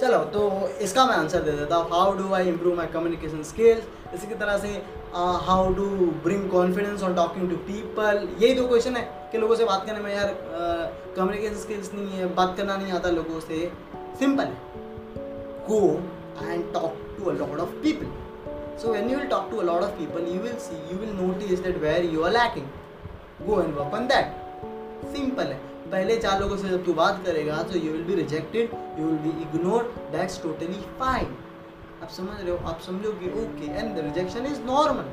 चलो तो इसका मैं आंसर दे देता हूँ. How do I improve my communication skills इसी की तरह से how do bring confidence on talking to people यही दो क्वेश्चन है कि लोगों से बात करने में यार कम्युनिकेशन uh, स्किल्स नहीं है बात करना नहीं आता लोगों से. सिंपल है. Go and talk to a lot of people so when you will talk to a lot of people you will see you will notice that where you are lacking. Go and work on that. Simple है. पहले चार लोगों से जब तू बात करेगा तो you will be rejected you will be ignore that's totally fine आप समझ रहे हो? आप समझो कि okay and the rejection is normal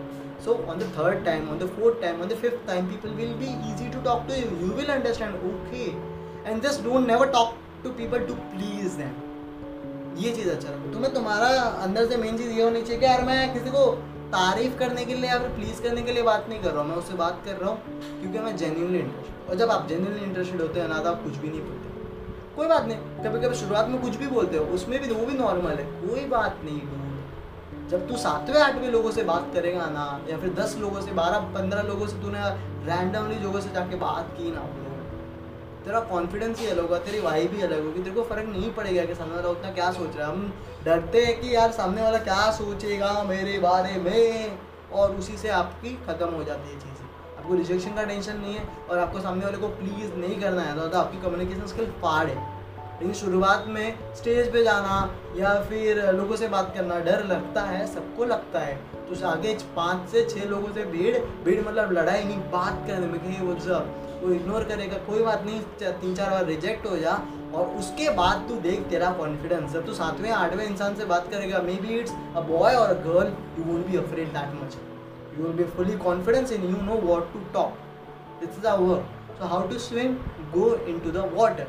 so on the third time on the fourth time on the fifth time people will be easy to talk to you you will understand okay and just don't never talk to people to please them ये चीज़ अच्छा रखो तुम्हें तुम्हारा अंदर से main चीज़ ये होनी चाहिए कि यार मैं किसी को तारीफ़ करने के लिए या फिर प्लीज़ करने के लिए बात नहीं कर रहा हूँ, मैं उससे बात कर रहा हूँ क्योंकि मैं जेन्यूनली इंटरेस्टेड और जब आप जेन्यूनली इंटरेस्टेड होते हैं, ना तो आप कुछ भी नहीं बोलते। कोई बात नहीं कभी कभी शुरुआत में कुछ भी बोलते हो, उसमें भी वो भी नॉर्मल है, कोई बात नहीं डूड जब तू सातवें आठवें लोगों से बात करेगा ना, या फिर दस लोगों से, बारह, पंद्रह लोगों से तूने रैंडमली लोगों से जाके बात की ना तेरा कॉन्फिडेंस ही अलग होगा, तेरी वाई भी अलग होगी, तेरे को फ़र्क नहीं पड़ेगा कि सामने वाला उतना क्या सोच रहा है। हम डरते हैं कि यार सामने वाला क्या सोचेगा मेरे बारे में, और उसी से आपकी ख़त्म हो जाती है चीज़ें। आपको रिजेक्शन का टेंशन नहीं है, और आपको सामने वाले को प्लीज़ नहीं करना है तो आपकी कम्युनिकेशन स्किल फाड़ है। लेकिन शुरुआत में स्टेज पे जाना या फिर लोगों से बात करना डर लगता है, सबको लगता है। तो आगे पाँच से छः लोगों से भीड़ भीड़ मतलब लड़ाई नहीं, बात करने में कहीं वो वो इग्नोर करेगा, कोई बात नहीं तीन, चार बार रिजेक्ट हो जा और उसके बाद तू देख तेरा कॉन्फिडेंस जब तू सातवें, आठवें इंसान से बात करेगा maybe it's a boy और a girl you won't be afraid that much you will be fully confidence in you know what to talk is a work so how to swim go into the water